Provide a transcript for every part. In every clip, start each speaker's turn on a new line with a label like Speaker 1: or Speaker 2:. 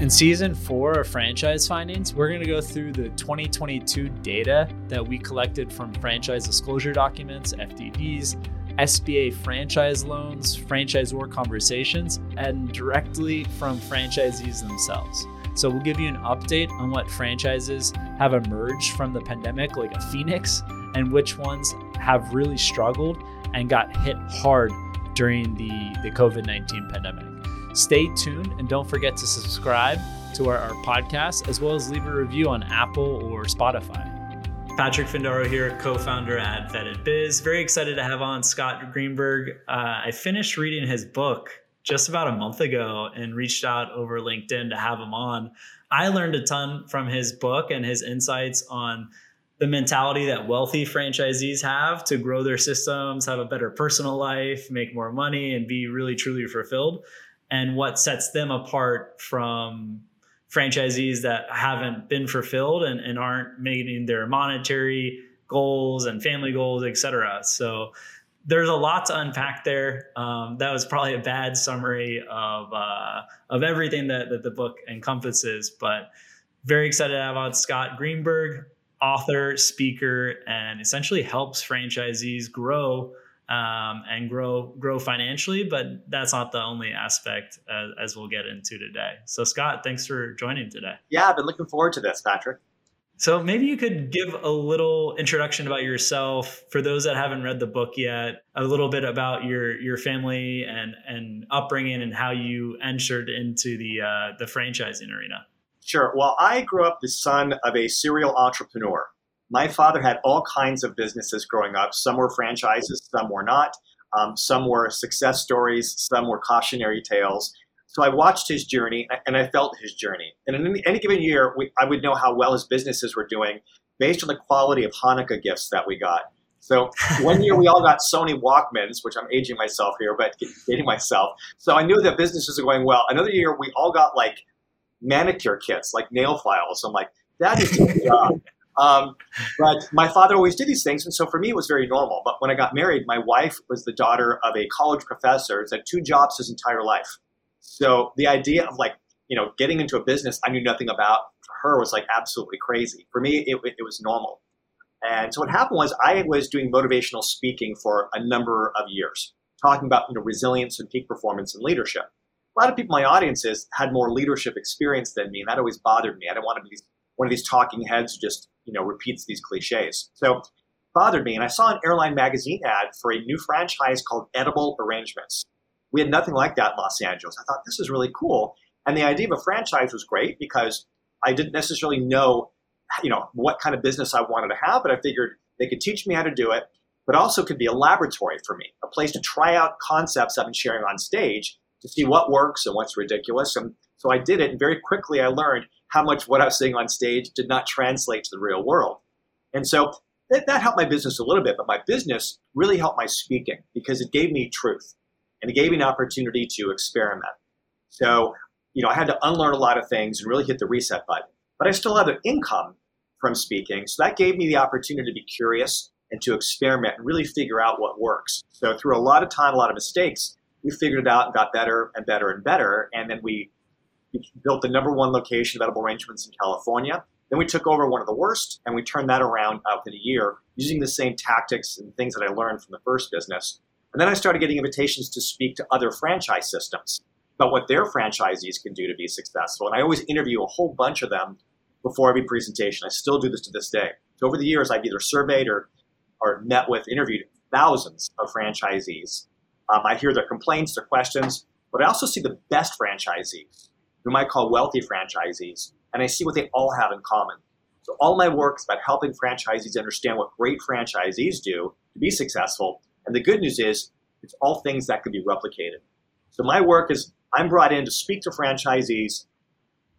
Speaker 1: In season four of franchise findings, we're going to go through the 2022 data that we collected from franchise disclosure documents, FDDs, SBA franchise loans, franchisor conversations, and directly from franchisees themselves. So we'll give you an update on what franchises have emerged from the pandemic like a phoenix and which ones have really struggled and got hit hard during the, the COVID 19 pandemic. Stay tuned and don't forget to subscribe to our, our podcast as well as leave a review on Apple or Spotify. Patrick Findaro here, co-founder at Vetted Biz. Very excited to have on Scott Greenberg. Uh, I finished reading his book just about a month ago and reached out over LinkedIn to have him on. I learned a ton from his book and his insights on the mentality that wealthy franchisees have to grow their systems, have a better personal life, make more money, and be really truly fulfilled and what sets them apart from franchisees that haven't been fulfilled and, and aren't meeting their monetary goals and family goals, et cetera. So there's a lot to unpack there. Um, that was probably a bad summary of uh, of everything that, that the book encompasses, but very excited to have on Scott Greenberg, author, speaker, and essentially helps franchisees grow um, and grow grow financially. But that's not the only aspect as, as we'll get into today. So Scott, thanks for joining today.
Speaker 2: Yeah, I've been looking forward to this, Patrick.
Speaker 1: So maybe you could give a little introduction about yourself for those that haven't read the book yet. A little bit about your your family and and upbringing and how you entered into the uh, the franchising arena.
Speaker 2: Sure. Well, I grew up the son of a serial entrepreneur. My father had all kinds of businesses growing up. Some were franchises, some were not. Um, some were success stories, some were cautionary tales. So I watched his journey and I felt his journey. And in any, given year, we, I would know how well his businesses were doing based on the quality of Hanukkah gifts that we got. So one year we all got Sony Walkmans, which I'm aging myself here, but dating myself. So I knew that businesses are going well. Another year we all got like manicure kits, like nail files. So I'm like, that is. Um, but my father always did these things, and so for me it was very normal. But when I got married, my wife was the daughter of a college professor. It's had two jobs his entire life. So the idea of like you know getting into a business I knew nothing about for her was like absolutely crazy. For me, it, it was normal. And so what happened was I was doing motivational speaking for a number of years, talking about you know resilience and peak performance and leadership. A lot of people in my audiences had more leadership experience than me, and that always bothered me. I didn't want to be one of these talking heads who just you know repeats these cliches. So bothered me, and I saw an airline magazine ad for a new franchise called Edible Arrangements. We had nothing like that in Los Angeles. I thought this is really cool, and the idea of a franchise was great because I didn't necessarily know, you know, what kind of business I wanted to have, but I figured they could teach me how to do it, but also could be a laboratory for me, a place to try out concepts I've been sharing on stage to see what works and what's ridiculous. And so I did it, and very quickly I learned how much what I was saying on stage did not translate to the real world. And so that, that helped my business a little bit, but my business really helped my speaking because it gave me truth and it gave me an opportunity to experiment. So, you know, I had to unlearn a lot of things and really hit the reset button. But I still had an income from speaking. So that gave me the opportunity to be curious and to experiment and really figure out what works. So through a lot of time, a lot of mistakes, we figured it out and got better and better and better. And then we we built the number one location of edible arrangements in California. Then we took over one of the worst, and we turned that around within a year using the same tactics and things that I learned from the first business. And then I started getting invitations to speak to other franchise systems about what their franchisees can do to be successful. And I always interview a whole bunch of them before every presentation. I still do this to this day. So over the years, I've either surveyed or, or met with, interviewed thousands of franchisees. Um, I hear their complaints, their questions, but I also see the best franchisees we might call wealthy franchisees, and I see what they all have in common. So all my work is about helping franchisees understand what great franchisees do to be successful. And the good news is it's all things that can be replicated. So my work is I'm brought in to speak to franchisees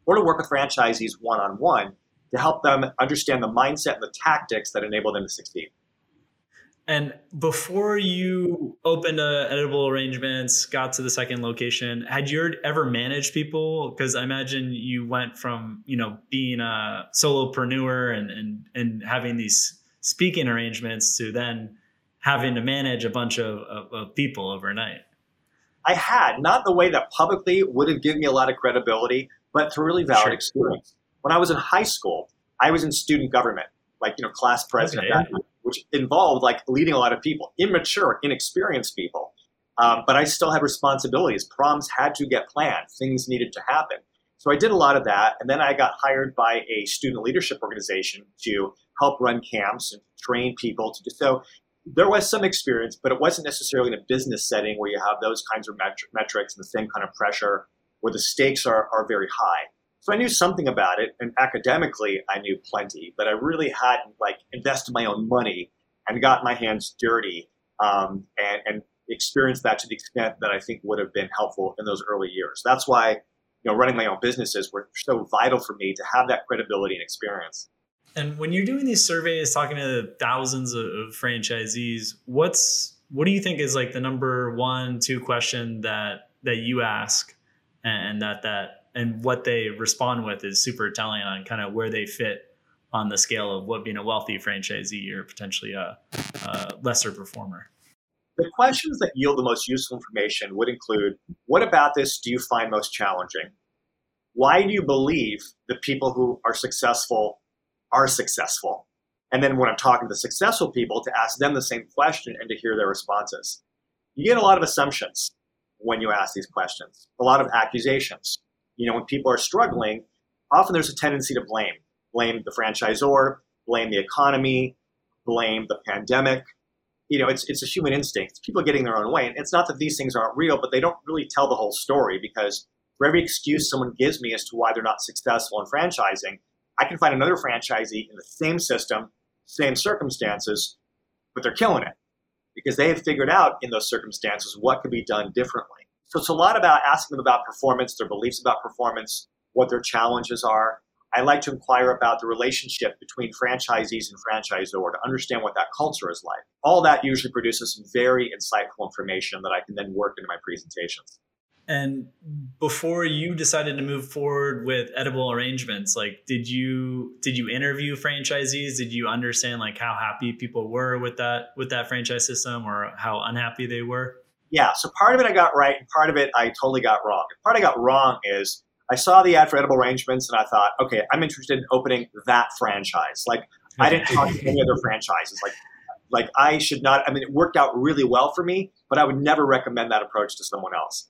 Speaker 2: or to work with franchisees one-on-one to help them understand the mindset and the tactics that enable them to succeed.
Speaker 1: And before you opened uh, edible arrangements, got to the second location, had you ever managed people? Because I imagine you went from you know being a solopreneur and and and having these speaking arrangements to then having to manage a bunch of, of, of people overnight.
Speaker 2: I had not the way that publicly would have given me a lot of credibility, but through really valid
Speaker 1: Sure.
Speaker 2: experience. When I was in high school, I was in student government, like you know, class president,
Speaker 1: Okay.
Speaker 2: Which involved like leading a lot of people, immature, inexperienced people. Um, but I still had responsibilities. Proms had to get planned. Things needed to happen. So I did a lot of that, and then I got hired by a student leadership organization to help run camps and train people to do so. There was some experience, but it wasn't necessarily in a business setting where you have those kinds of metri- metrics and the same kind of pressure, where the stakes are, are very high. So I knew something about it, and academically I knew plenty, but I really hadn't like invested my own money and got my hands dirty um, and, and experienced that to the extent that I think would have been helpful in those early years. That's why you know running my own businesses were so vital for me to have that credibility and experience.
Speaker 1: And when you're doing these surveys, talking to thousands of, franchisees, what's what do you think is like the number one, two question that that you ask, and that that and what they respond with is super telling on kind of where they fit on the scale of what being a wealthy franchisee or potentially a, a lesser performer.
Speaker 2: The questions that yield the most useful information would include what about this do you find most challenging? Why do you believe the people who are successful are successful? And then when I'm talking to successful people, to ask them the same question and to hear their responses. You get a lot of assumptions when you ask these questions, a lot of accusations. You know, when people are struggling, often there's a tendency to blame. Blame the franchisor, blame the economy, blame the pandemic, you know, it's it's a human instinct. It's People getting their own way, and it's not that these things aren't real, but they don't really tell the whole story because for every excuse someone gives me as to why they're not successful in franchising, I can find another franchisee in the same system, same circumstances, but they're killing it because they have figured out in those circumstances what could be done differently. So it's a lot about asking them about performance, their beliefs about performance, what their challenges are. I like to inquire about the relationship between franchisees and franchisor to understand what that culture is like. All that usually produces some very insightful information that I can then work into my presentations.
Speaker 1: And before you decided to move forward with edible arrangements, like did you did you interview franchisees? Did you understand like how happy people were with that with that franchise system or how unhappy they were?
Speaker 2: Yeah, so part of it I got right, and part of it I totally got wrong. The part I got wrong is I saw the ad for edible arrangements and I thought, okay, I'm interested in opening that franchise. Like I didn't talk to any other franchises. Like like I should not I mean it worked out really well for me, but I would never recommend that approach to someone else.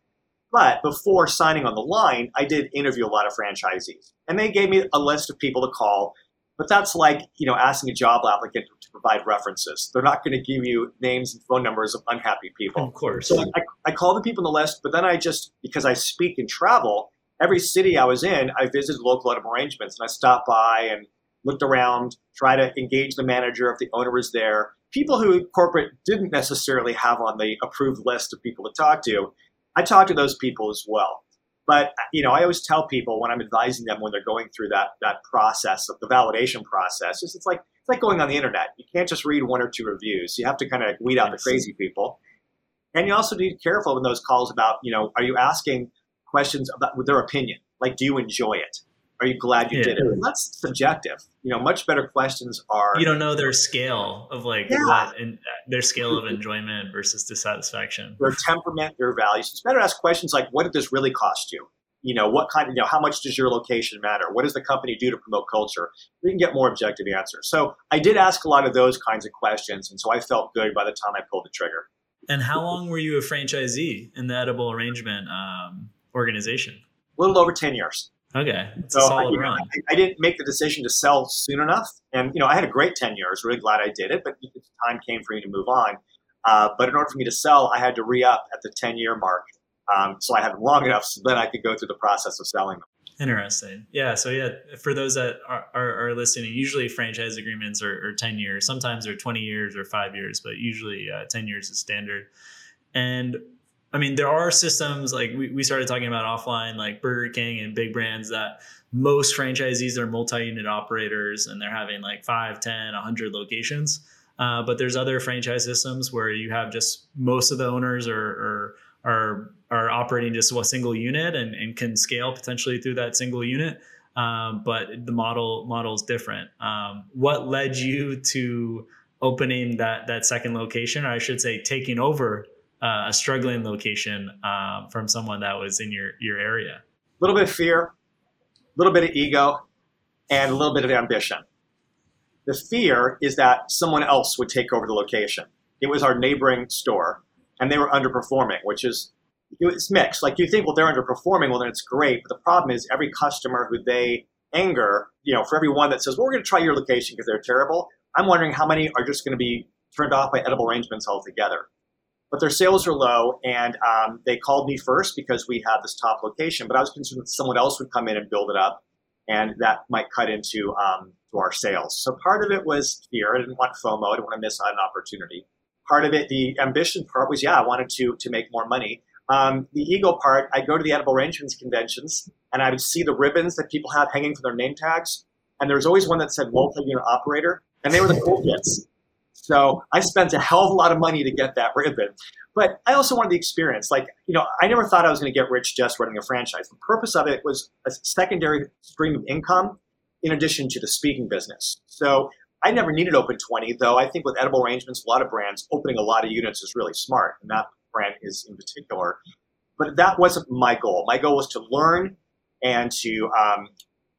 Speaker 2: But before signing on the line, I did interview a lot of franchisees. And they gave me a list of people to call. But that's like, you know, asking a job applicant to provide references. They're not going to give you names and phone numbers of unhappy people.
Speaker 1: Of course.
Speaker 2: So I, I called the people on the list, but then I just, because I speak and travel, every city I was in, I visited local edible arrangements and I stopped by and looked around, try to engage the manager if the owner was there. People who corporate didn't necessarily have on the approved list of people to talk to, I talked to those people as well. But you know, I always tell people when I'm advising them when they're going through that that process of the validation process, is it's like it's like going on the internet. You can't just read one or two reviews. You have to kind of weed out the crazy people. And you also need to be careful in those calls about, you know, are you asking questions about their opinion? Like, do you enjoy it? Are you glad you
Speaker 1: Yeah.
Speaker 2: did it? That's subjective. You know, much better questions are
Speaker 1: you don't know their scale of like
Speaker 2: Yeah.
Speaker 1: what and their scale of enjoyment versus dissatisfaction.
Speaker 2: their temperament, their values. It's better to ask questions like, what did this really cost you? You know, what kind of, you know, how much does your location matter? What does the company do to promote culture? We can get more objective answers. So I did ask a lot of those kinds of questions. And so I felt good by the time I pulled the trigger.
Speaker 1: And how long were you a franchisee in the edible arrangement um, organization?
Speaker 2: A little over 10 years.
Speaker 1: Okay, it's
Speaker 2: So I, you know. I, I didn't make the decision to sell soon enough. And, you know, I had a great 10 years, really glad I did it, but the time came for me to move on. Uh, but in order for me to sell, I had to re up at the 10 year mark. Um, so I had them long enough so then I could go through the process of selling them.
Speaker 1: Interesting. Yeah. So yeah, for those that are, are, are listening, usually franchise agreements are, are 10 years. Sometimes they're 20 years or five years, but usually uh, 10 years is standard. And I mean, there are systems like we, we started talking about offline, like Burger King and big brands that most franchisees are multi-unit operators and they're having like 5, 10, 100 locations. Uh, but there's other franchise systems where you have just most of the owners are, are are are operating just a single unit and, and can scale potentially through that single unit. Um, but the model model is different. Um, what led you to opening that that second location, or I should say, taking over uh, a struggling location um, from someone that was in your your area?
Speaker 2: A little bit of fear, a little bit of ego, and a little bit of ambition. The fear is that someone else would take over the location. It was our neighboring store, and they were underperforming, which is it's mixed. Like you think, well, they're underperforming, well, then it's great. But the problem is every customer who they anger, you know, for every one that says, well, we're going to try your location because they're terrible, I'm wondering how many are just going to be turned off by edible arrangements altogether. But their sales are low, and um, they called me first because we had this top location. But I was concerned that someone else would come in and build it up, and that might cut into um, to our sales. So part of it was fear. I didn't want FOMO. I didn't want to miss out an opportunity. Part of it, the ambition part was, yeah, I wanted to to make more money. Um, the ego part, I go to the edible arrangements conventions and I would see the ribbons that people have hanging from their name tags. And there was always one that said multi-unit operator, and they were the cool kids. So I spent a hell of a lot of money to get that ribbon. But I also wanted the experience. Like, you know, I never thought I was going to get rich just running a franchise. The purpose of it was a secondary stream of income in addition to the speaking business. So I never needed Open 20, though I think with edible arrangements, a lot of brands opening a lot of units is really smart. And that brand is in particular. But that wasn't my goal. My goal was to learn and to um,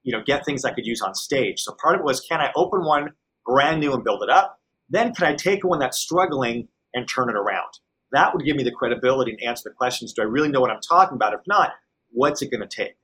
Speaker 2: you know get things I could use on stage. So part of it was can I open one brand new and build it up? Then can I take one that's struggling and turn it around? That would give me the credibility and answer the questions. Do I really know what I'm talking about? If not, what's it going to take?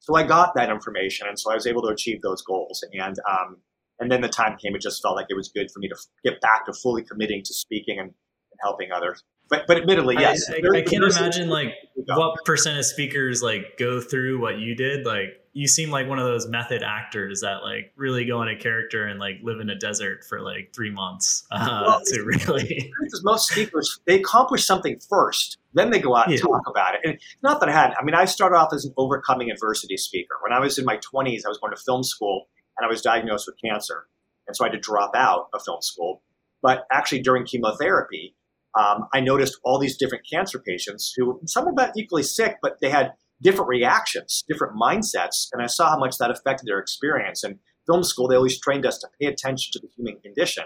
Speaker 2: So I got that information, and so I was able to achieve those goals. And um, and then the time came; it just felt like it was good for me to get back to fully committing to speaking and, and helping others but but admittedly, yes.
Speaker 1: I, I, I can't imagine like what percent of speakers like go through what you did. Like you seem like one of those method actors that like really go in a character and like live in a desert for like three months uh, well, to really.
Speaker 2: most speakers they accomplish something first, then they go out and yeah. talk about it. And not that I had. I mean, I started off as an overcoming adversity speaker. When I was in my twenties, I was going to film school and I was diagnosed with cancer, and so I had to drop out of film school. But actually, during chemotherapy, um, I noticed all these different cancer patients who some were about equally sick, but they had different reactions, different mindsets, and I saw how much that affected their experience. And film school, they always trained us to pay attention to the human condition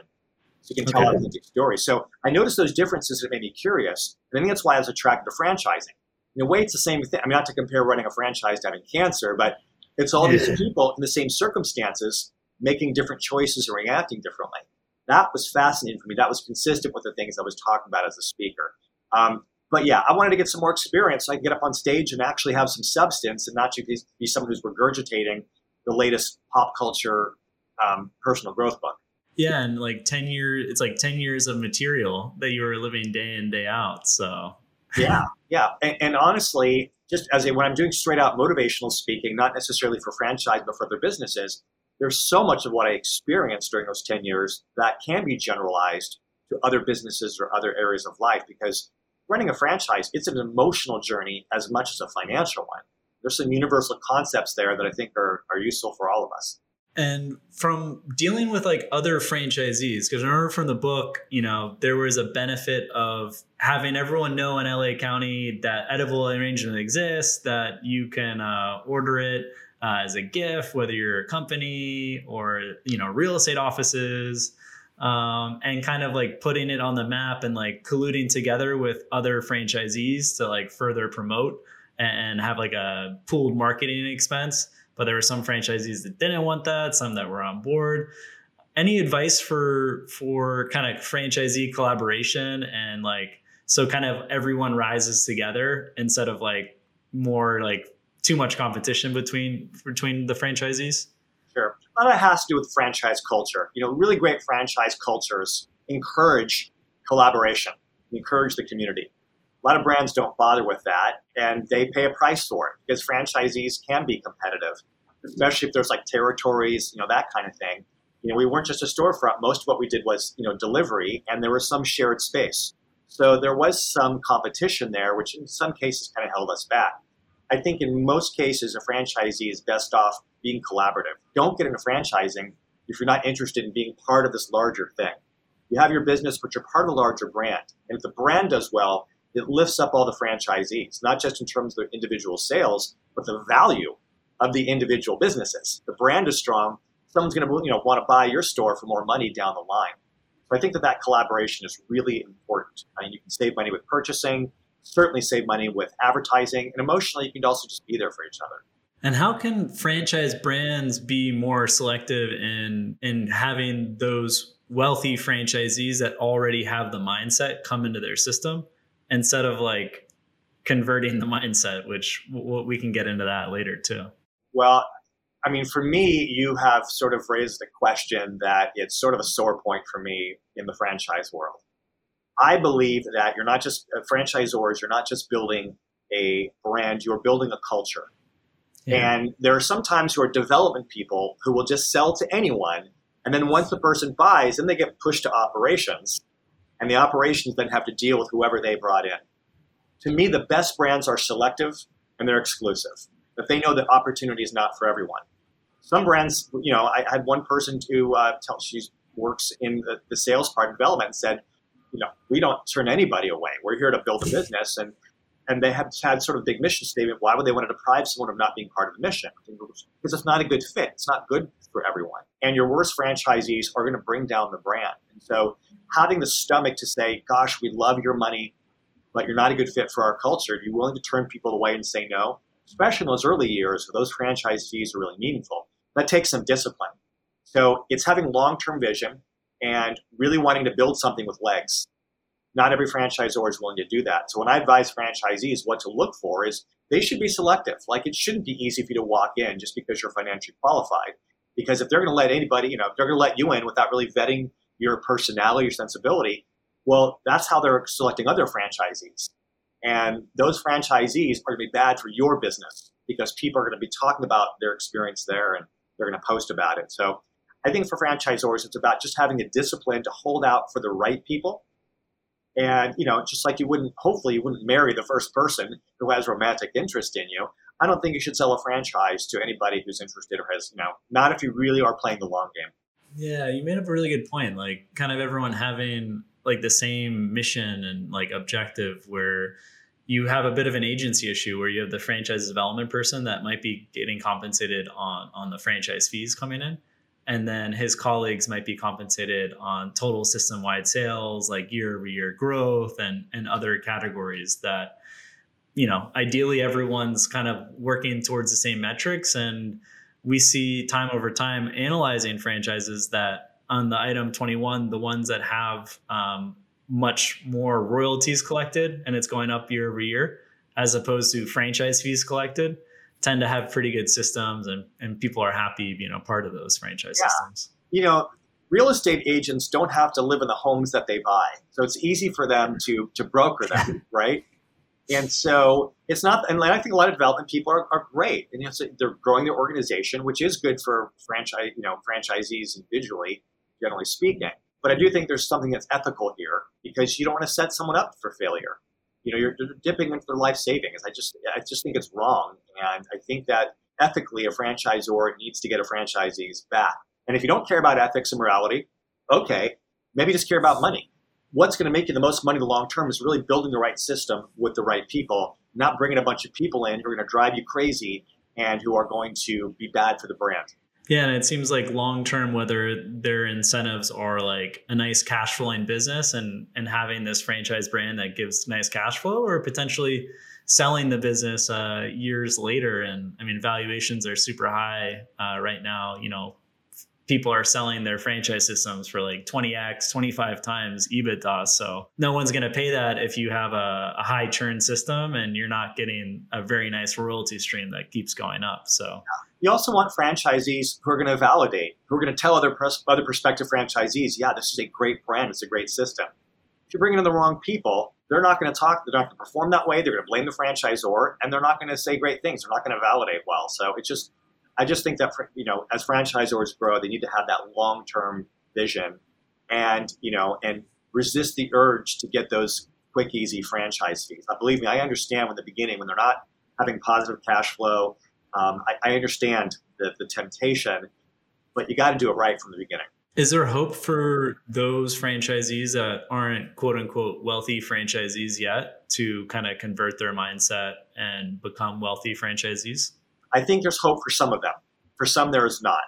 Speaker 2: so you can tell okay. authentic stories. So I noticed those differences that made me curious, and I think that's why I was attracted to franchising. In a way, it's the same thing. I mean, not to compare running a franchise to having cancer, but it's all yeah. these people in the same circumstances making different choices and reacting differently. That was fascinating for me. That was consistent with the things I was talking about as a speaker. Um, but yeah, I wanted to get some more experience so I could get up on stage and actually have some substance and not just be someone who's regurgitating the latest pop culture um, personal growth book.
Speaker 1: Yeah, and like ten years, it's like ten years of material that you were living day in day out. So
Speaker 2: yeah, yeah, and, and honestly, just as a, when I'm doing straight out motivational speaking, not necessarily for franchise but for other businesses, there's so much of what I experienced during those 10 years that can be generalized to other businesses or other areas of life because running a franchise, it's an emotional journey as much as a financial one. There's some universal concepts there that I think are, are useful for all of us.
Speaker 1: And from dealing with like other franchisees, because remember from the book, you know, there was a benefit of having everyone know in LA County that edible arrangement exists, that you can uh, order it uh, as a gift, whether you're a company or you know real estate offices, um, and kind of like putting it on the map and like colluding together with other franchisees to like further promote and have like a pooled marketing expense. But there were some franchisees that didn't want that, some that were on board. Any advice for for kind of franchisee collaboration and like so kind of everyone rises together instead of like more like too much competition between between the franchisees?
Speaker 2: A lot of it has to do with franchise culture. You know, really great franchise cultures encourage collaboration, encourage the community. A lot of brands don't bother with that, and they pay a price for it because franchisees can be competitive, especially if there's like territories, you know, that kind of thing. You know, we weren't just a storefront. Most of what we did was, you know, delivery, and there was some shared space. So there was some competition there, which in some cases kind of held us back. I think in most cases, a franchisee is best off being collaborative. Don't get into franchising if you're not interested in being part of this larger thing. You have your business, but you're part of a larger brand. And if the brand does well, it lifts up all the franchisees, not just in terms of their individual sales, but the value of the individual businesses. The brand is strong. Someone's going to you know, want to buy your store for more money down the line. So I think that that collaboration is really important. I mean, you can save money with purchasing certainly save money with advertising and emotionally you can also just be there for each other
Speaker 1: And how can franchise brands be more selective in in having those wealthy franchisees that already have the mindset come into their system instead of like converting the mindset, which we can get into that later too.
Speaker 2: Well, I mean, for me, you have sort of raised a question that it's sort of a sore point for me in the franchise world. I believe that you're not just uh, franchisors, you're not just building a brand, you're building a culture. Yeah. And there are sometimes who are development people who will just sell to anyone. And then once the person buys, then they get pushed to operations. And the operations then have to deal with whoever they brought in. To me, the best brands are selective and they're exclusive. That they know that opportunity is not for everyone. Some brands, you know, I had one person who uh, tell she works in the, the sales part of development and said, you know, we don't turn anybody away. We're here to build a business, and and they have had sort of big mission statement. Why would they want to deprive someone of not being part of the mission? Because it's not a good fit. It's not good for everyone. And your worst franchisees are going to bring down the brand. And so having the stomach to say, gosh, we love your money, but you're not a good fit for our culture, are you willing to turn people away and say no? Especially in those early years where those franchise fees are really meaningful. That takes some discipline. So it's having long term vision and really wanting to build something with legs not every franchisor is willing to do that. So when I advise franchisees what to look for is they should be selective. Like it shouldn't be easy for you to walk in just because you're financially qualified. Because if they're going to let anybody, you know, if they're going to let you in without really vetting your personality, your sensibility, well, that's how they're selecting other franchisees. And those franchisees are going to be bad for your business because people are going to be talking about their experience there and they're going to post about it. So I think for franchisors, it's about just having a discipline to hold out for the right people and, you know, just like you wouldn't, hopefully, you wouldn't marry the first person who has romantic interest in you. I don't think you should sell a franchise to anybody who's interested or has, you know, not if you really are playing the long game.
Speaker 1: Yeah, you made up a really good point. Like, kind of everyone having like the same mission and like objective where you have a bit of an agency issue where you have the franchise development person that might be getting compensated on on the franchise fees coming in and then his colleagues might be compensated on total system wide sales like year over year growth and and other categories that you know ideally everyone's kind of working towards the same metrics. And we see time over time analyzing franchises that on the item 21 the ones that have um, much more royalties collected and it's going up year over year as opposed to franchise fees collected tend to have pretty good systems and, and people are happy being a part of those franchise yeah. systems.
Speaker 2: You know, real estate agents don't have to live in the homes that they buy. So it's easy for them to to broker them, right? And so it's not, and I think a lot of development people are, are great, and you know, so they're growing their organization, which is good for franchise, you know, franchisees individually, generally speaking. But I do think there's something that's ethical here because you don't want to set someone up for failure you know, you're dipping into their life savings. I just, I just think it's wrong, and I think that ethically, a franchisor needs to get a franchisee's back. And if you don't care about ethics and morality, okay, maybe just care about money. What's going to make you the most money in the long term is really building the right system with the right people, not bringing a bunch of people in who are going to drive you crazy and who are going to be bad for the brand.
Speaker 1: Yeah, and it seems like long term, whether their incentives are like a nice cash flowing business and and having this franchise brand that gives nice cash flow, or potentially selling the business uh, years later. And I mean, valuations are super high uh, right now. You know, people are selling their franchise systems for like 20x, 25 times EBITDA. So no one's going to pay that if you have a, a, high churn system and you're not getting a very nice royalty stream that keeps going up. So
Speaker 2: you also want franchisees who are going to validate, who are going to tell other pers- other prospective franchisees, yeah, this is a great brand, it's a great system. If you're bringing in the wrong people, they're not going to talk, they're not going to perform that way, they're going to blame the franchisor, and they're not going to say great things. They're not going to validate well. So it's just I just think that you know, as franchisors grow, they need to have that long term vision, and you know, and resist the urge to get those quick, easy franchise fees. Now, believe me, I understand when the beginning when they're not having positive cash flow. Um, I, I, understand the, the temptation, but you got to do it right from the beginning.
Speaker 1: Is there hope for those franchisees that aren't quote unquote wealthy franchisees yet to kind of convert their mindset and become wealthy franchisees?
Speaker 2: I think there's hope for some of them. For some, there is not.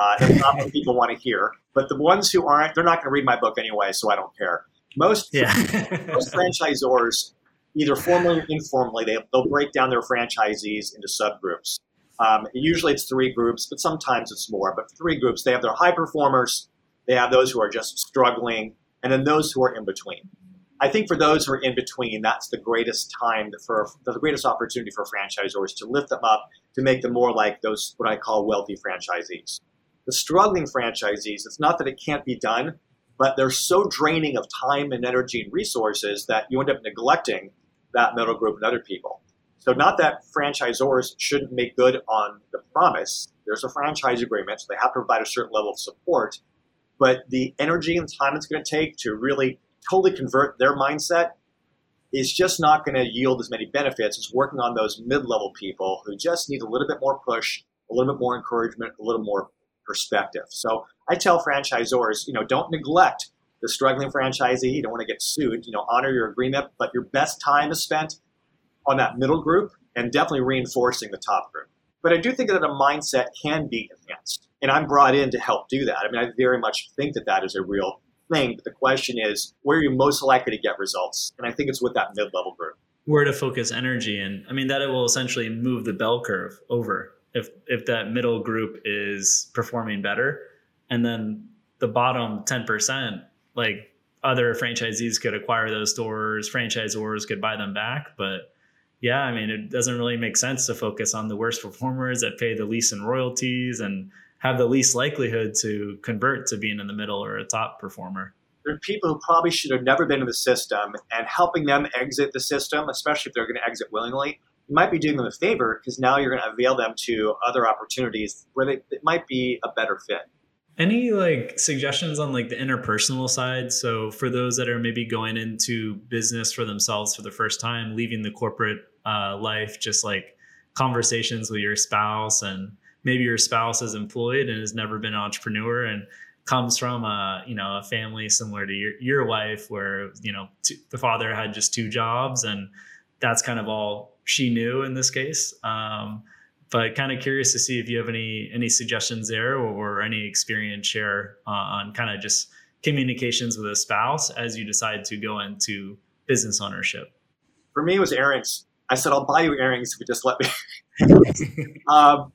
Speaker 2: Uh, that's not what people want to hear. But the ones who aren't, they're not going to read my book anyway, so I don't care. Most, yeah. most franchisors, either formally or informally, they, they'll break down their franchisees into subgroups. Um, usually it's three groups, but sometimes it's more. But three groups. They have their high performers, they have those who are just struggling, and then those who are in between. I think for those who are in between, that's the greatest time for the greatest opportunity for franchisors to lift them up to make them more like those what I call wealthy franchisees. The struggling franchisees, it's not that it can't be done, but they're so draining of time and energy and resources that you end up neglecting that middle group and other people. So not that franchisors shouldn't make good on the promise. There's a franchise agreement, so they have to provide a certain level of support. But the energy and time it's going to take to really totally convert their mindset is just not going to yield as many benefits as working on those mid-level people who just need a little bit more push, a little bit more encouragement, a little more perspective. So I tell franchisors, you know, don't neglect the struggling franchisee. You don't want to get sued. You know, honor your agreement, but your best time is spent on that middle group and definitely reinforcing the top group. But I do think that a mindset can be enhanced, and I'm brought in to help do that. I mean, I very much think that that is a real thing. But the question is, where are you most likely to get results? And I think it's with that mid-level group.
Speaker 1: Where to focus energy, and I mean that it will essentially move the bell curve over if if that middle group is performing better, and then the bottom ten percent, like other franchisees could acquire those stores, franchisors could buy them back, but yeah, I mean, it doesn't really make sense to focus on the worst performers that pay the least in royalties and have the least likelihood to convert to being in the middle or a top performer.
Speaker 2: There are people who probably should have never been in the system, and helping them exit the system, especially if they're going to exit willingly, you might be doing them a favor because now you're going to avail them to other opportunities where they, it might be a better fit.
Speaker 1: Any like suggestions on like the interpersonal side? So for those that are maybe going into business for themselves for the first time, leaving the corporate uh, life, just like conversations with your spouse and maybe your spouse is employed and has never been an entrepreneur and comes from a you know a family similar to your, your wife where you know t- the father had just two jobs and that's kind of all she knew in this case um, but kind of curious to see if you have any any suggestions there or, or any experience share uh, on kind of just communications with a spouse as you decide to go into business ownership
Speaker 2: for me it was earrings i said i'll buy you earrings if you just let me um,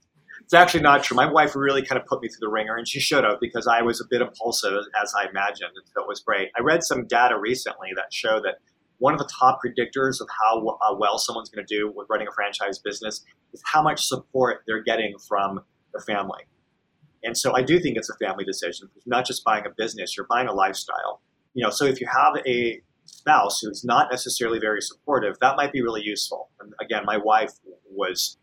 Speaker 2: it's actually not true. My wife really kind of put me through the ringer, and she should have because I was a bit impulsive, as I imagined. And so it was great. I read some data recently that show that one of the top predictors of how uh, well someone's going to do with running a franchise business is how much support they're getting from the family. And so I do think it's a family decision. It's not just buying a business, you're buying a lifestyle. You know, so if you have a spouse who's not necessarily very supportive, that might be really useful. And again, my wife was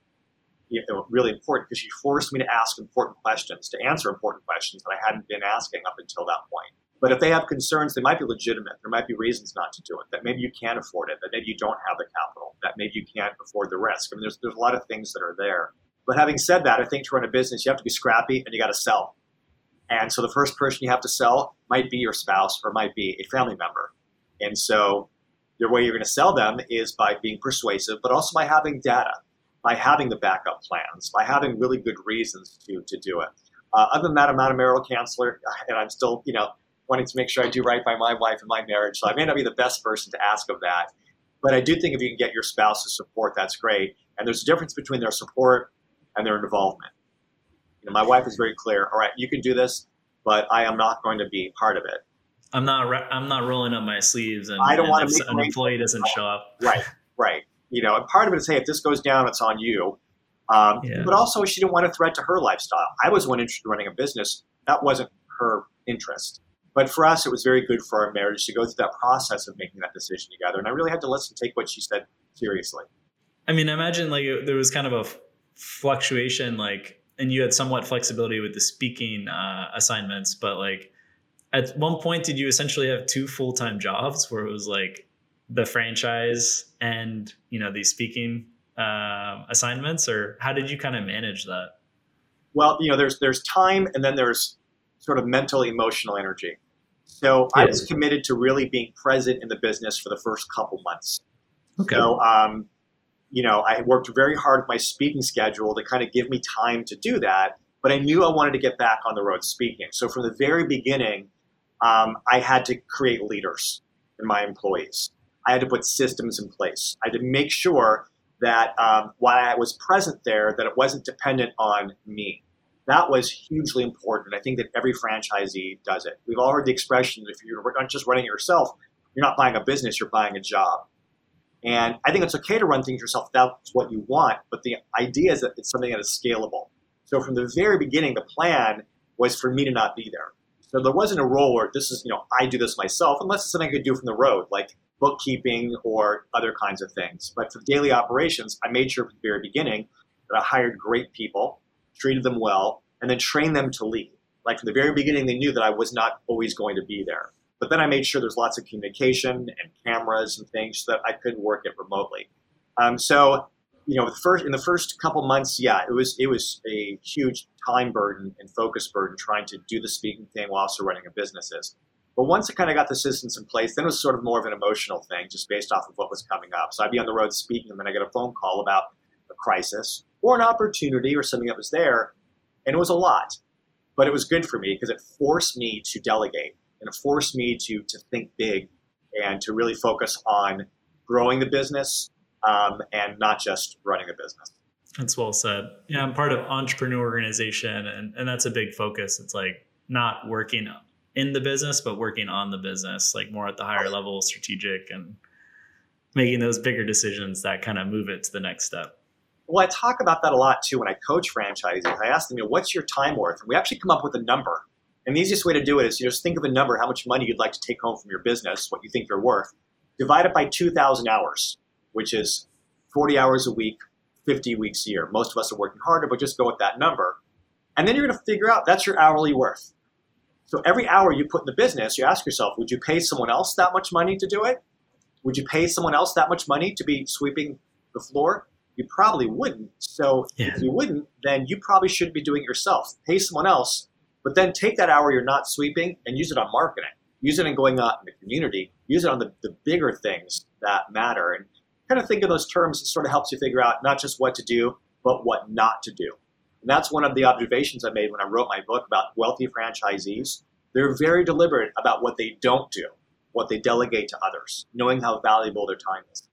Speaker 2: you know, really important because she forced me to ask important questions, to answer important questions that I hadn't been asking up until that point. But if they have concerns, they might be legitimate. There might be reasons not to do it. That maybe you can't afford it. That maybe you don't have the capital. That maybe you can't afford the risk. I mean, there's there's a lot of things that are there. But having said that, I think to run a business, you have to be scrappy and you got to sell. And so the first person you have to sell might be your spouse or might be a family member. And so the way you're going to sell them is by being persuasive, but also by having data by having the backup plans, by having really good reasons to, to do it. Uh, other than that, I'm not a marital counselor, and I'm still, you know, wanting to make sure I do right by my wife and my marriage. So I may not be the best person to ask of that. But I do think if you can get your spouse's support, that's great. And there's a difference between their support and their involvement. You know, my wife is very clear. All right, you can do this, but I am not going to be part of it.
Speaker 1: I'm not. I'm not rolling up my sleeves, and
Speaker 2: I don't want
Speaker 1: to. An employee doesn't show up.
Speaker 2: Right. Right you know, and part of it is, hey, if this goes down, it's on you. Um, yeah. But also, she didn't want a threat to her lifestyle. I was one interested in running a business. That wasn't her interest. But for us, it was very good for our marriage to go through that process of making that decision together. And I really had to listen, take what she said seriously.
Speaker 1: I mean, I imagine like there was kind of a fluctuation, like, and you had somewhat flexibility with the speaking uh, assignments, but like, at one point, did you essentially have two full time jobs where it was like the franchise and you know these speaking uh, assignments, or how did you kind of manage that?
Speaker 2: Well, you know, there's there's time, and then there's sort of mental, emotional energy. So yeah. I was committed to really being present in the business for the first couple months. Okay. So, um, you know, I worked very hard with my speaking schedule to kind of give me time to do that. But I knew I wanted to get back on the road speaking. So from the very beginning, um, I had to create leaders in my employees. I had to put systems in place. I had to make sure that um, while I was present there, that it wasn't dependent on me. That was hugely important. I think that every franchisee does it. We've all heard the expression if you're not just running it yourself, you're not buying a business, you're buying a job. And I think it's okay to run things yourself that's what you want, but the idea is that it's something that is scalable. So from the very beginning, the plan was for me to not be there. So there wasn't a role where this is, you know, I do this myself, unless it's something I could do from the road, like bookkeeping or other kinds of things. But for daily operations, I made sure from the very beginning that I hired great people, treated them well, and then trained them to lead. Like from the very beginning, they knew that I was not always going to be there. But then I made sure there's lots of communication and cameras and things so that I could work it remotely. Um, so, you know, the first in the first couple months, yeah, it was it was a huge time burden and focus burden trying to do the speaking thing while also running a businesses. But once I kind of got the systems in place, then it was sort of more of an emotional thing, just based off of what was coming up. So I'd be on the road speaking, and then I get a phone call about a crisis or an opportunity or something that was there, and it was a lot. But it was good for me because it forced me to delegate and it forced me to to think big and to really focus on growing the business um, and not just running a business.
Speaker 1: That's well said. Yeah, I'm part of entrepreneur organization, and, and that's a big focus. It's like not working in the business, but working on the business, like more at the higher level, strategic, and making those bigger decisions that kind of move it to the next step.
Speaker 2: Well, I talk about that a lot too when I coach franchises. I ask them, you know, what's your time worth? And we actually come up with a number and the easiest way to do it is you just think of a number, how much money you'd like to take home from your business, what you think you're worth. Divide it by 2,000 hours, which is 40 hours a week, 50 weeks a year. Most of us are working harder, but just go with that number. And then you're going to figure out that's your hourly worth. So every hour you put in the business, you ask yourself, would you pay someone else that much money to do it? Would you pay someone else that much money to be sweeping the floor? You probably wouldn't. So yeah. if you wouldn't, then you probably shouldn't be doing it yourself. Pay someone else but then take that hour you're not sweeping and use it on marketing. Use it in going out in the community. Use it on the, the bigger things that matter. And kind of think of those terms. It sort of helps you figure out not just what to do, but what not to do. And that's one of the observations I made when I wrote my book about wealthy franchisees. They're very deliberate about what they don't do, what they delegate to others, knowing how valuable their time is.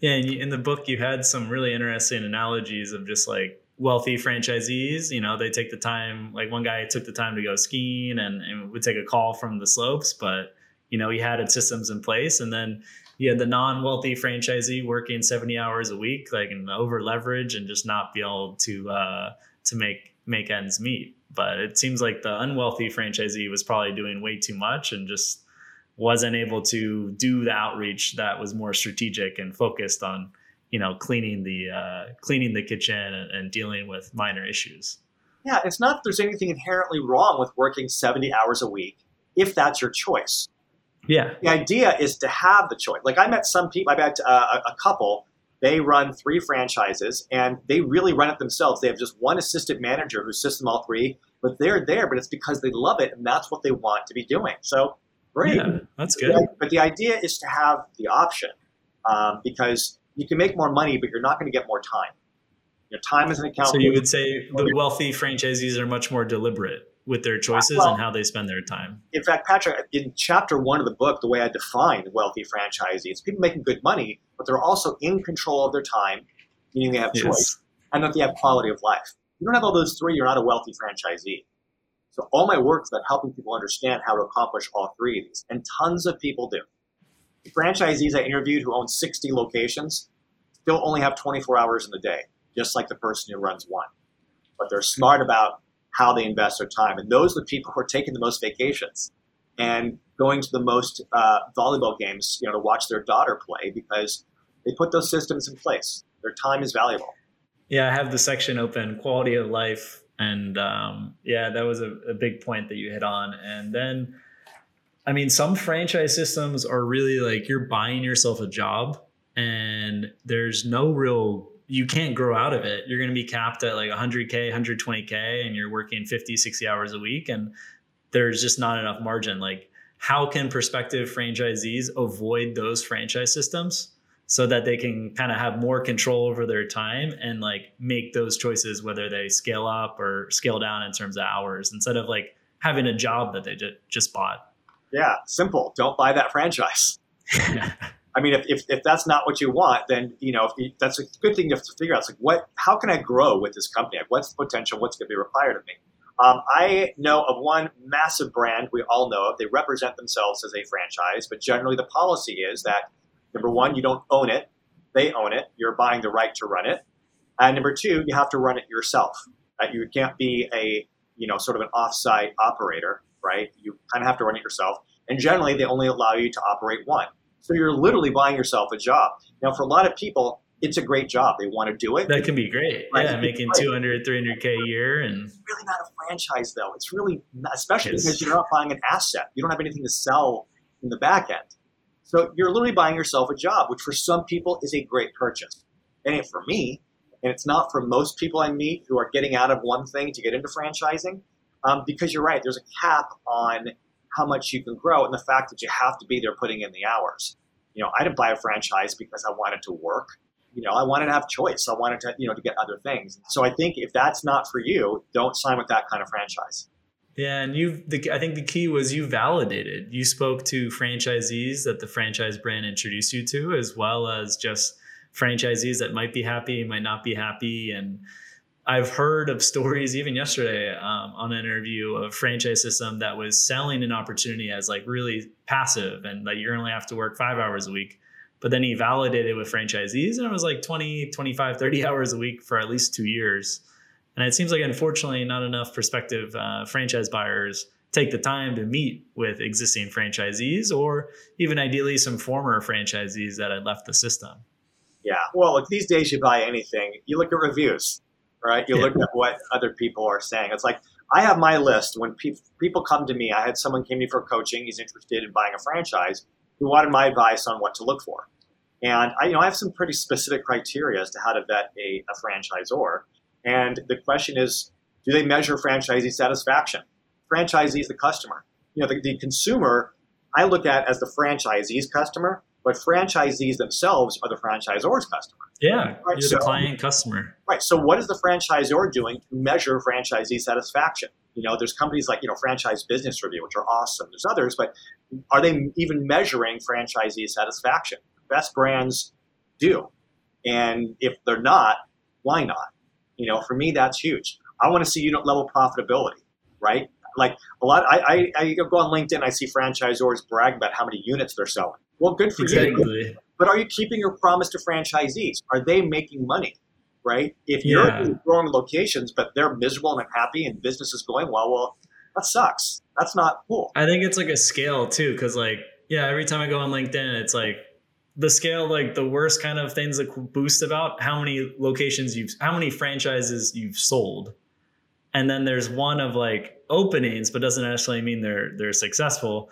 Speaker 1: Yeah, and in the book, you had some really interesting analogies of just like wealthy franchisees, you know, they take the time, like one guy took the time to go skiing and, and would take a call from the slopes, but, you know, he had systems in place. And then you had the non wealthy franchisee working 70 hours a week, like and over leverage and just not be able to, uh, to make, make ends meet. But it seems like the unwealthy franchisee was probably doing way too much and just wasn't able to do the outreach that was more strategic and focused on you know cleaning the uh, cleaning the kitchen and, and dealing with minor issues.
Speaker 2: Yeah, it's not that there's anything inherently wrong with working 70 hours a week if that's your choice.
Speaker 1: Yeah.
Speaker 2: The idea is to have the choice. Like I met some people, I met uh, a couple, they run three franchises and they really run it themselves. They have just one assistant manager who assists them all three, but they're there, but it's because they love it and that's what they want to be doing. So great. Yeah,
Speaker 1: that's good.
Speaker 2: But the idea is to have the option um, because you can make more money, but you're not going to get more time. Your time is an account.
Speaker 1: So you would say the wealthy franchisees are much more deliberate with their choices well, and how they spend their time.
Speaker 2: In fact, Patrick, in chapter one of the book, the way I define wealthy franchisees, people making good money, but they're also in control of their time, meaning they have choice, yes. and that they have quality of life. You don't have all those three, you're not a wealthy franchisee. So all my work is about helping people understand how to accomplish all three of these, and tons of people do franchisees I interviewed who own 60 locations still only have 24 hours in the day, just like the person who runs one. But they're smart about how they invest their time. And those are the people who are taking the most vacations and going to the most uh, volleyball games, you know, to watch their daughter play because they put those systems in place. Their time is valuable.
Speaker 1: Yeah, I have the section open, quality of life. And um, yeah, that was a, a big point that you hit on. And then I mean, some franchise systems are really like you're buying yourself a job and there's no real you can't grow out of it. You're going to be capped at like 100k, 120k and you're working 50, 60 hours a week and there's just not enough margin. Like how can prospective franchisees avoid those franchise systems so that they can kind of have more control over their time and like make those choices whether they scale up or scale down in terms of hours instead of like having a job that they just bought.
Speaker 2: Yeah, simple. Don't buy that franchise. I mean, if, if, if that's not what you want, then you know you, that's a good thing you have to figure out. It's like, what? How can I grow with this company? Like, what's the potential? What's going to be required of me? Um, I know of one massive brand we all know of. They represent themselves as a franchise, but generally the policy is that number one, you don't own it; they own it. You're buying the right to run it. And number two, you have to run it yourself. That you can't be a you know sort of an offsite operator, right? You kind of have to run it yourself. And generally, they only allow you to operate one. So you're literally buying yourself a job. Now, for a lot of people, it's a great job. They want to do it.
Speaker 1: That can be great. Right? Yeah, making 200, 300K a year. and
Speaker 2: It's really not a franchise, though. It's really, not, especially it's, because you're not buying an asset. You don't have anything to sell in the back end. So you're literally buying yourself a job, which for some people is a great purchase. And for me, and it's not for most people I meet who are getting out of one thing to get into franchising, um, because you're right, there's a cap on how much you can grow and the fact that you have to be there putting in the hours. You know, I didn't buy a franchise because I wanted to work. You know, I wanted to have choice. I wanted to, you know, to get other things. So I think if that's not for you, don't sign with that kind of franchise.
Speaker 1: Yeah, and you I think the key was you validated. You spoke to franchisees that the franchise brand introduced you to as well as just franchisees that might be happy, might not be happy and I've heard of stories even yesterday um, on an interview of franchise system that was selling an opportunity as like really passive and that you only have to work five hours a week. But then he validated with franchisees and it was like 20, 25, 30 hours a week for at least two years. And it seems like, unfortunately, not enough prospective uh, franchise buyers take the time to meet with existing franchisees or even ideally some former franchisees that had left the system.
Speaker 2: Yeah. Well, look, these days you buy anything, you look at reviews right? You yeah. look at what other people are saying. It's like I have my list. When pe- people come to me, I had someone came to me for coaching. He's interested in buying a franchise. Who wanted my advice on what to look for. And I, you know, I have some pretty specific criteria as to how to vet a, a franchisor. And the question is, do they measure franchisee satisfaction? Franchisee is the customer. You know, the, the consumer I look at as the franchisee's customer, but franchisees themselves are the franchisor's customer.
Speaker 1: Yeah, right? you're so, the client customer.
Speaker 2: Right. So what is the franchisor doing to measure franchisee satisfaction? You know, there's companies like, you know, Franchise Business Review, which are awesome. There's others, but are they even measuring franchisee satisfaction? Best brands do. And if they're not, why not? You know, for me, that's huge. I want to see unit level profitability, right? Like a lot, I, I, I go on LinkedIn, I see franchisors brag about how many units they're selling. Well, good for exactly. you. But are you keeping your promise to franchisees? Are they making money? Right? If you're yeah. growing locations, but they're miserable and unhappy and business is going well, well, that sucks. That's not cool.
Speaker 1: I think it's like a scale too, because like, yeah, every time I go on LinkedIn, it's like the scale, like the worst kind of things that boost about how many locations you've, how many franchises you've sold. And then there's one of like openings, but doesn't necessarily mean they're they're successful.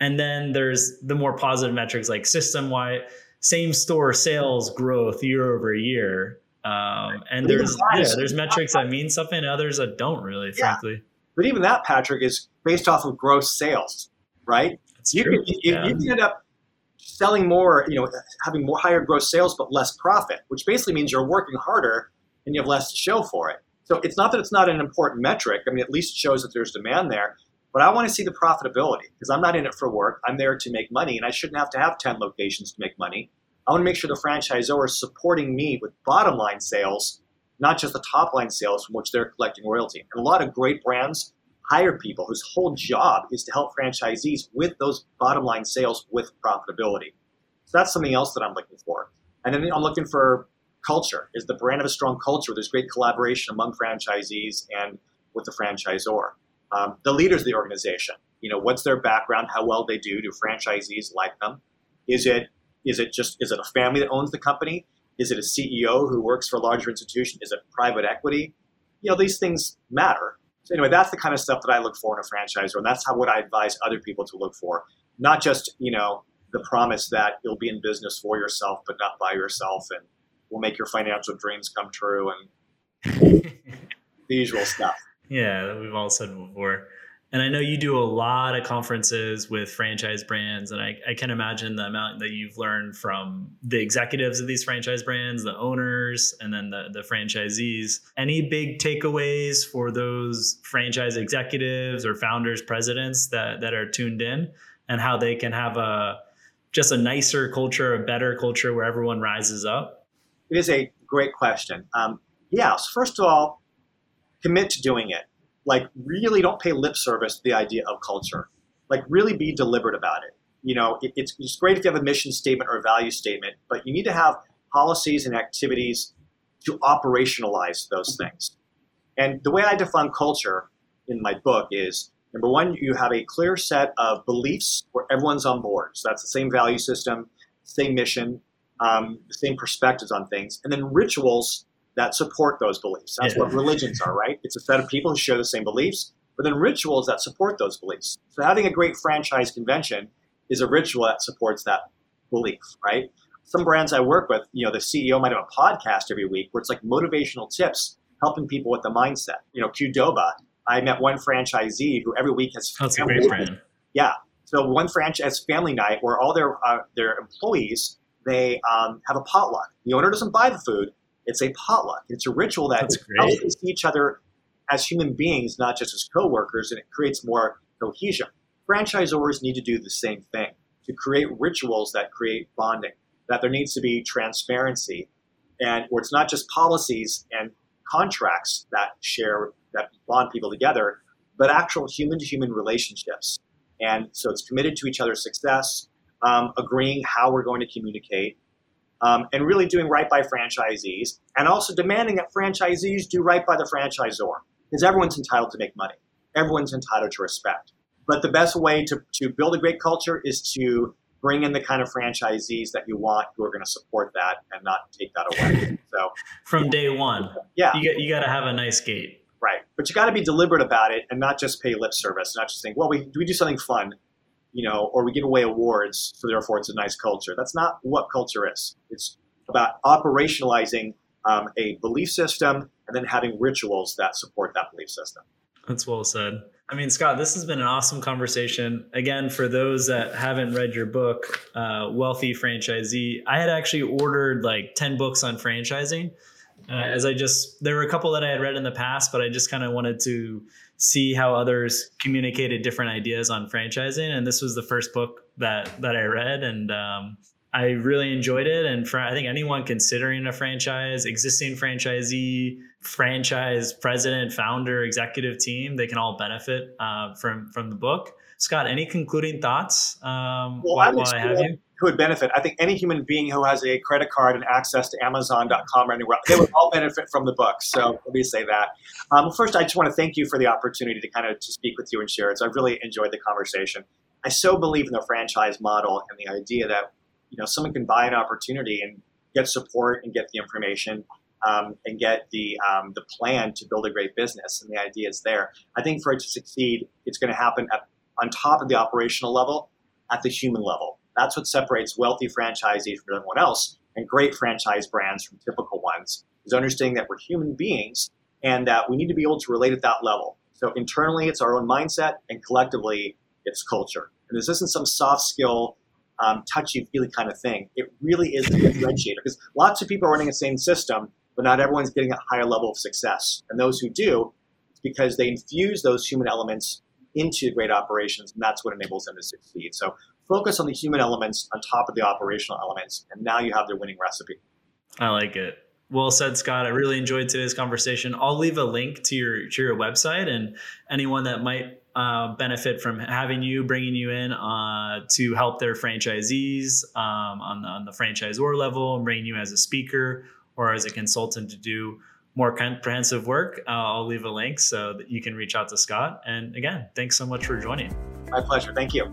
Speaker 1: And then there's the more positive metrics like system wide, same store sales growth year over year. Um, and there's yeah, there's metrics that mean something, others that don't really, yeah. frankly.
Speaker 2: But even that, Patrick, is based off of gross sales, right?
Speaker 1: That's you true.
Speaker 2: Can, yeah. you can end up selling more, you know, having more higher gross sales but less profit, which basically means you're working harder and you have less to show for it. So it's not that it's not an important metric. I mean, at least it shows that there's demand there. But I want to see the profitability because I'm not in it for work. I'm there to make money, and I shouldn't have to have 10 locations to make money. I want to make sure the franchisor is supporting me with bottom line sales, not just the top line sales from which they're collecting royalty. And a lot of great brands hire people whose whole job is to help franchisees with those bottom line sales with profitability. So that's something else that I'm looking for. And then I'm looking for culture. Is the brand of a strong culture? There's great collaboration among franchisees and with the franchisor um, the leaders of the organization. You know, what's their background? How well they do? Do franchisees like them? Is it is it just is it a family that owns the company? Is it a CEO who works for a larger institution? Is it private equity? You know, these things matter. So anyway, that's the kind of stuff that I look for in a franchisor, and that's how what I advise other people to look for. Not just you know the promise that you'll be in business for yourself, but not by yourself, and will make your financial dreams come true, and the usual stuff.
Speaker 1: Yeah, that we've all said before. And I know you do a lot of conferences with franchise brands, and I, I can imagine the amount that you've learned from the executives of these franchise brands, the owners, and then the, the franchisees. Any big takeaways for those franchise executives or founders, presidents that, that are tuned in, and how they can have a just a nicer culture, a better culture where everyone rises up?
Speaker 2: It is a great question. Um, yeah, so first of all, commit to doing it. Like, really don't pay lip service to the idea of culture. Like, really be deliberate about it. You know, it, it's, it's great if you have a mission statement or a value statement, but you need to have policies and activities to operationalize those things. And the way I define culture in my book is number one, you have a clear set of beliefs where everyone's on board. So that's the same value system, same mission, um, same perspectives on things, and then rituals that support those beliefs. That's yeah. what religions are, right? It's a set of people who share the same beliefs, but then rituals that support those beliefs. So having a great franchise convention is a ritual that supports that belief, right? Some brands I work with, you know, the CEO might have a podcast every week where it's like motivational tips helping people with the mindset. You know, Qdoba, I met one franchisee who every week has.
Speaker 1: That's a great brand.
Speaker 2: Yeah. So one franchise family night where all their uh, their employees they um, have a potluck. The owner doesn't buy the food; it's a potluck. It's a ritual that helps us see each other as human beings, not just as coworkers, and it creates more cohesion. Franchisors need to do the same thing to create rituals that create bonding. That there needs to be transparency, and where it's not just policies and contracts that share that bond people together, but actual human to human relationships. And so it's committed to each other's success, um, agreeing how we're going to communicate, um, and really doing right by franchisees, and also demanding that franchisees do right by the franchisor, because everyone's entitled to make money. Everyone's entitled to respect. But the best way to, to build a great culture is to bring in the kind of franchisees that you want who are going to support that and not take that away. So
Speaker 1: from day one,
Speaker 2: yeah,
Speaker 1: you got, you got to have a nice gate,
Speaker 2: right? But you got to be deliberate about it and not just pay lip service, not just think, well, we we do something fun, you know, or we give away awards, so therefore it's a nice culture. That's not what culture is. It's about operationalizing um, a belief system and then having rituals that support that belief system.
Speaker 1: That's well said. I mean, Scott, this has been an awesome conversation. Again, for those that haven't read your book, uh, Wealthy Franchisee, I had actually ordered like 10 books on franchising. Uh, as I just, there were a couple that I had read in the past, but I just kind of wanted to see how others communicated different ideas on franchising. And this was the first book that, that I read. And um, I really enjoyed it. And for, I think anyone considering a franchise, existing franchisee, franchise president, founder, executive team, they can all benefit uh, from from the book. Scott, any concluding thoughts um, well, while, while I have you?
Speaker 2: Who would benefit? I think any human being who has a credit card and access to Amazon.com or anywhere, they would all benefit from the book. So let me say that. Um, first, I just want to thank you for the opportunity to kind of to speak with you and share it. So I really enjoyed the conversation. I so believe in the franchise model and the idea that you know someone can buy an opportunity and get support and get the information um, and get the um, the plan to build a great business. And the idea is there. I think for it to succeed, it's going to happen at, on top of the operational level, at the human level. That's what separates wealthy franchisees from everyone else and great franchise brands from typical ones. Is understanding that we're human beings and that we need to be able to relate at that level. So internally, it's our own mindset, and collectively, it's culture. And this isn't some soft skill um, touchy feely kind of thing. It really is a differentiator because lots of people are running the same system, but not everyone's getting a higher level of success. And those who do, it's because they infuse those human elements into great operations, and that's what enables them to succeed. So focus on the human elements on top of the operational elements, and now you have their winning recipe.
Speaker 1: I like it. Well said, Scott. I really enjoyed today's conversation. I'll leave a link to your to your website, and anyone that might uh, benefit from having you, bringing you in uh, to help their franchisees um, on, the, on the franchisor level, and bringing you as a speaker or as a consultant to do more comprehensive work. Uh, I'll leave a link so that you can reach out to Scott. And again, thanks so much for joining.
Speaker 2: My pleasure. Thank you.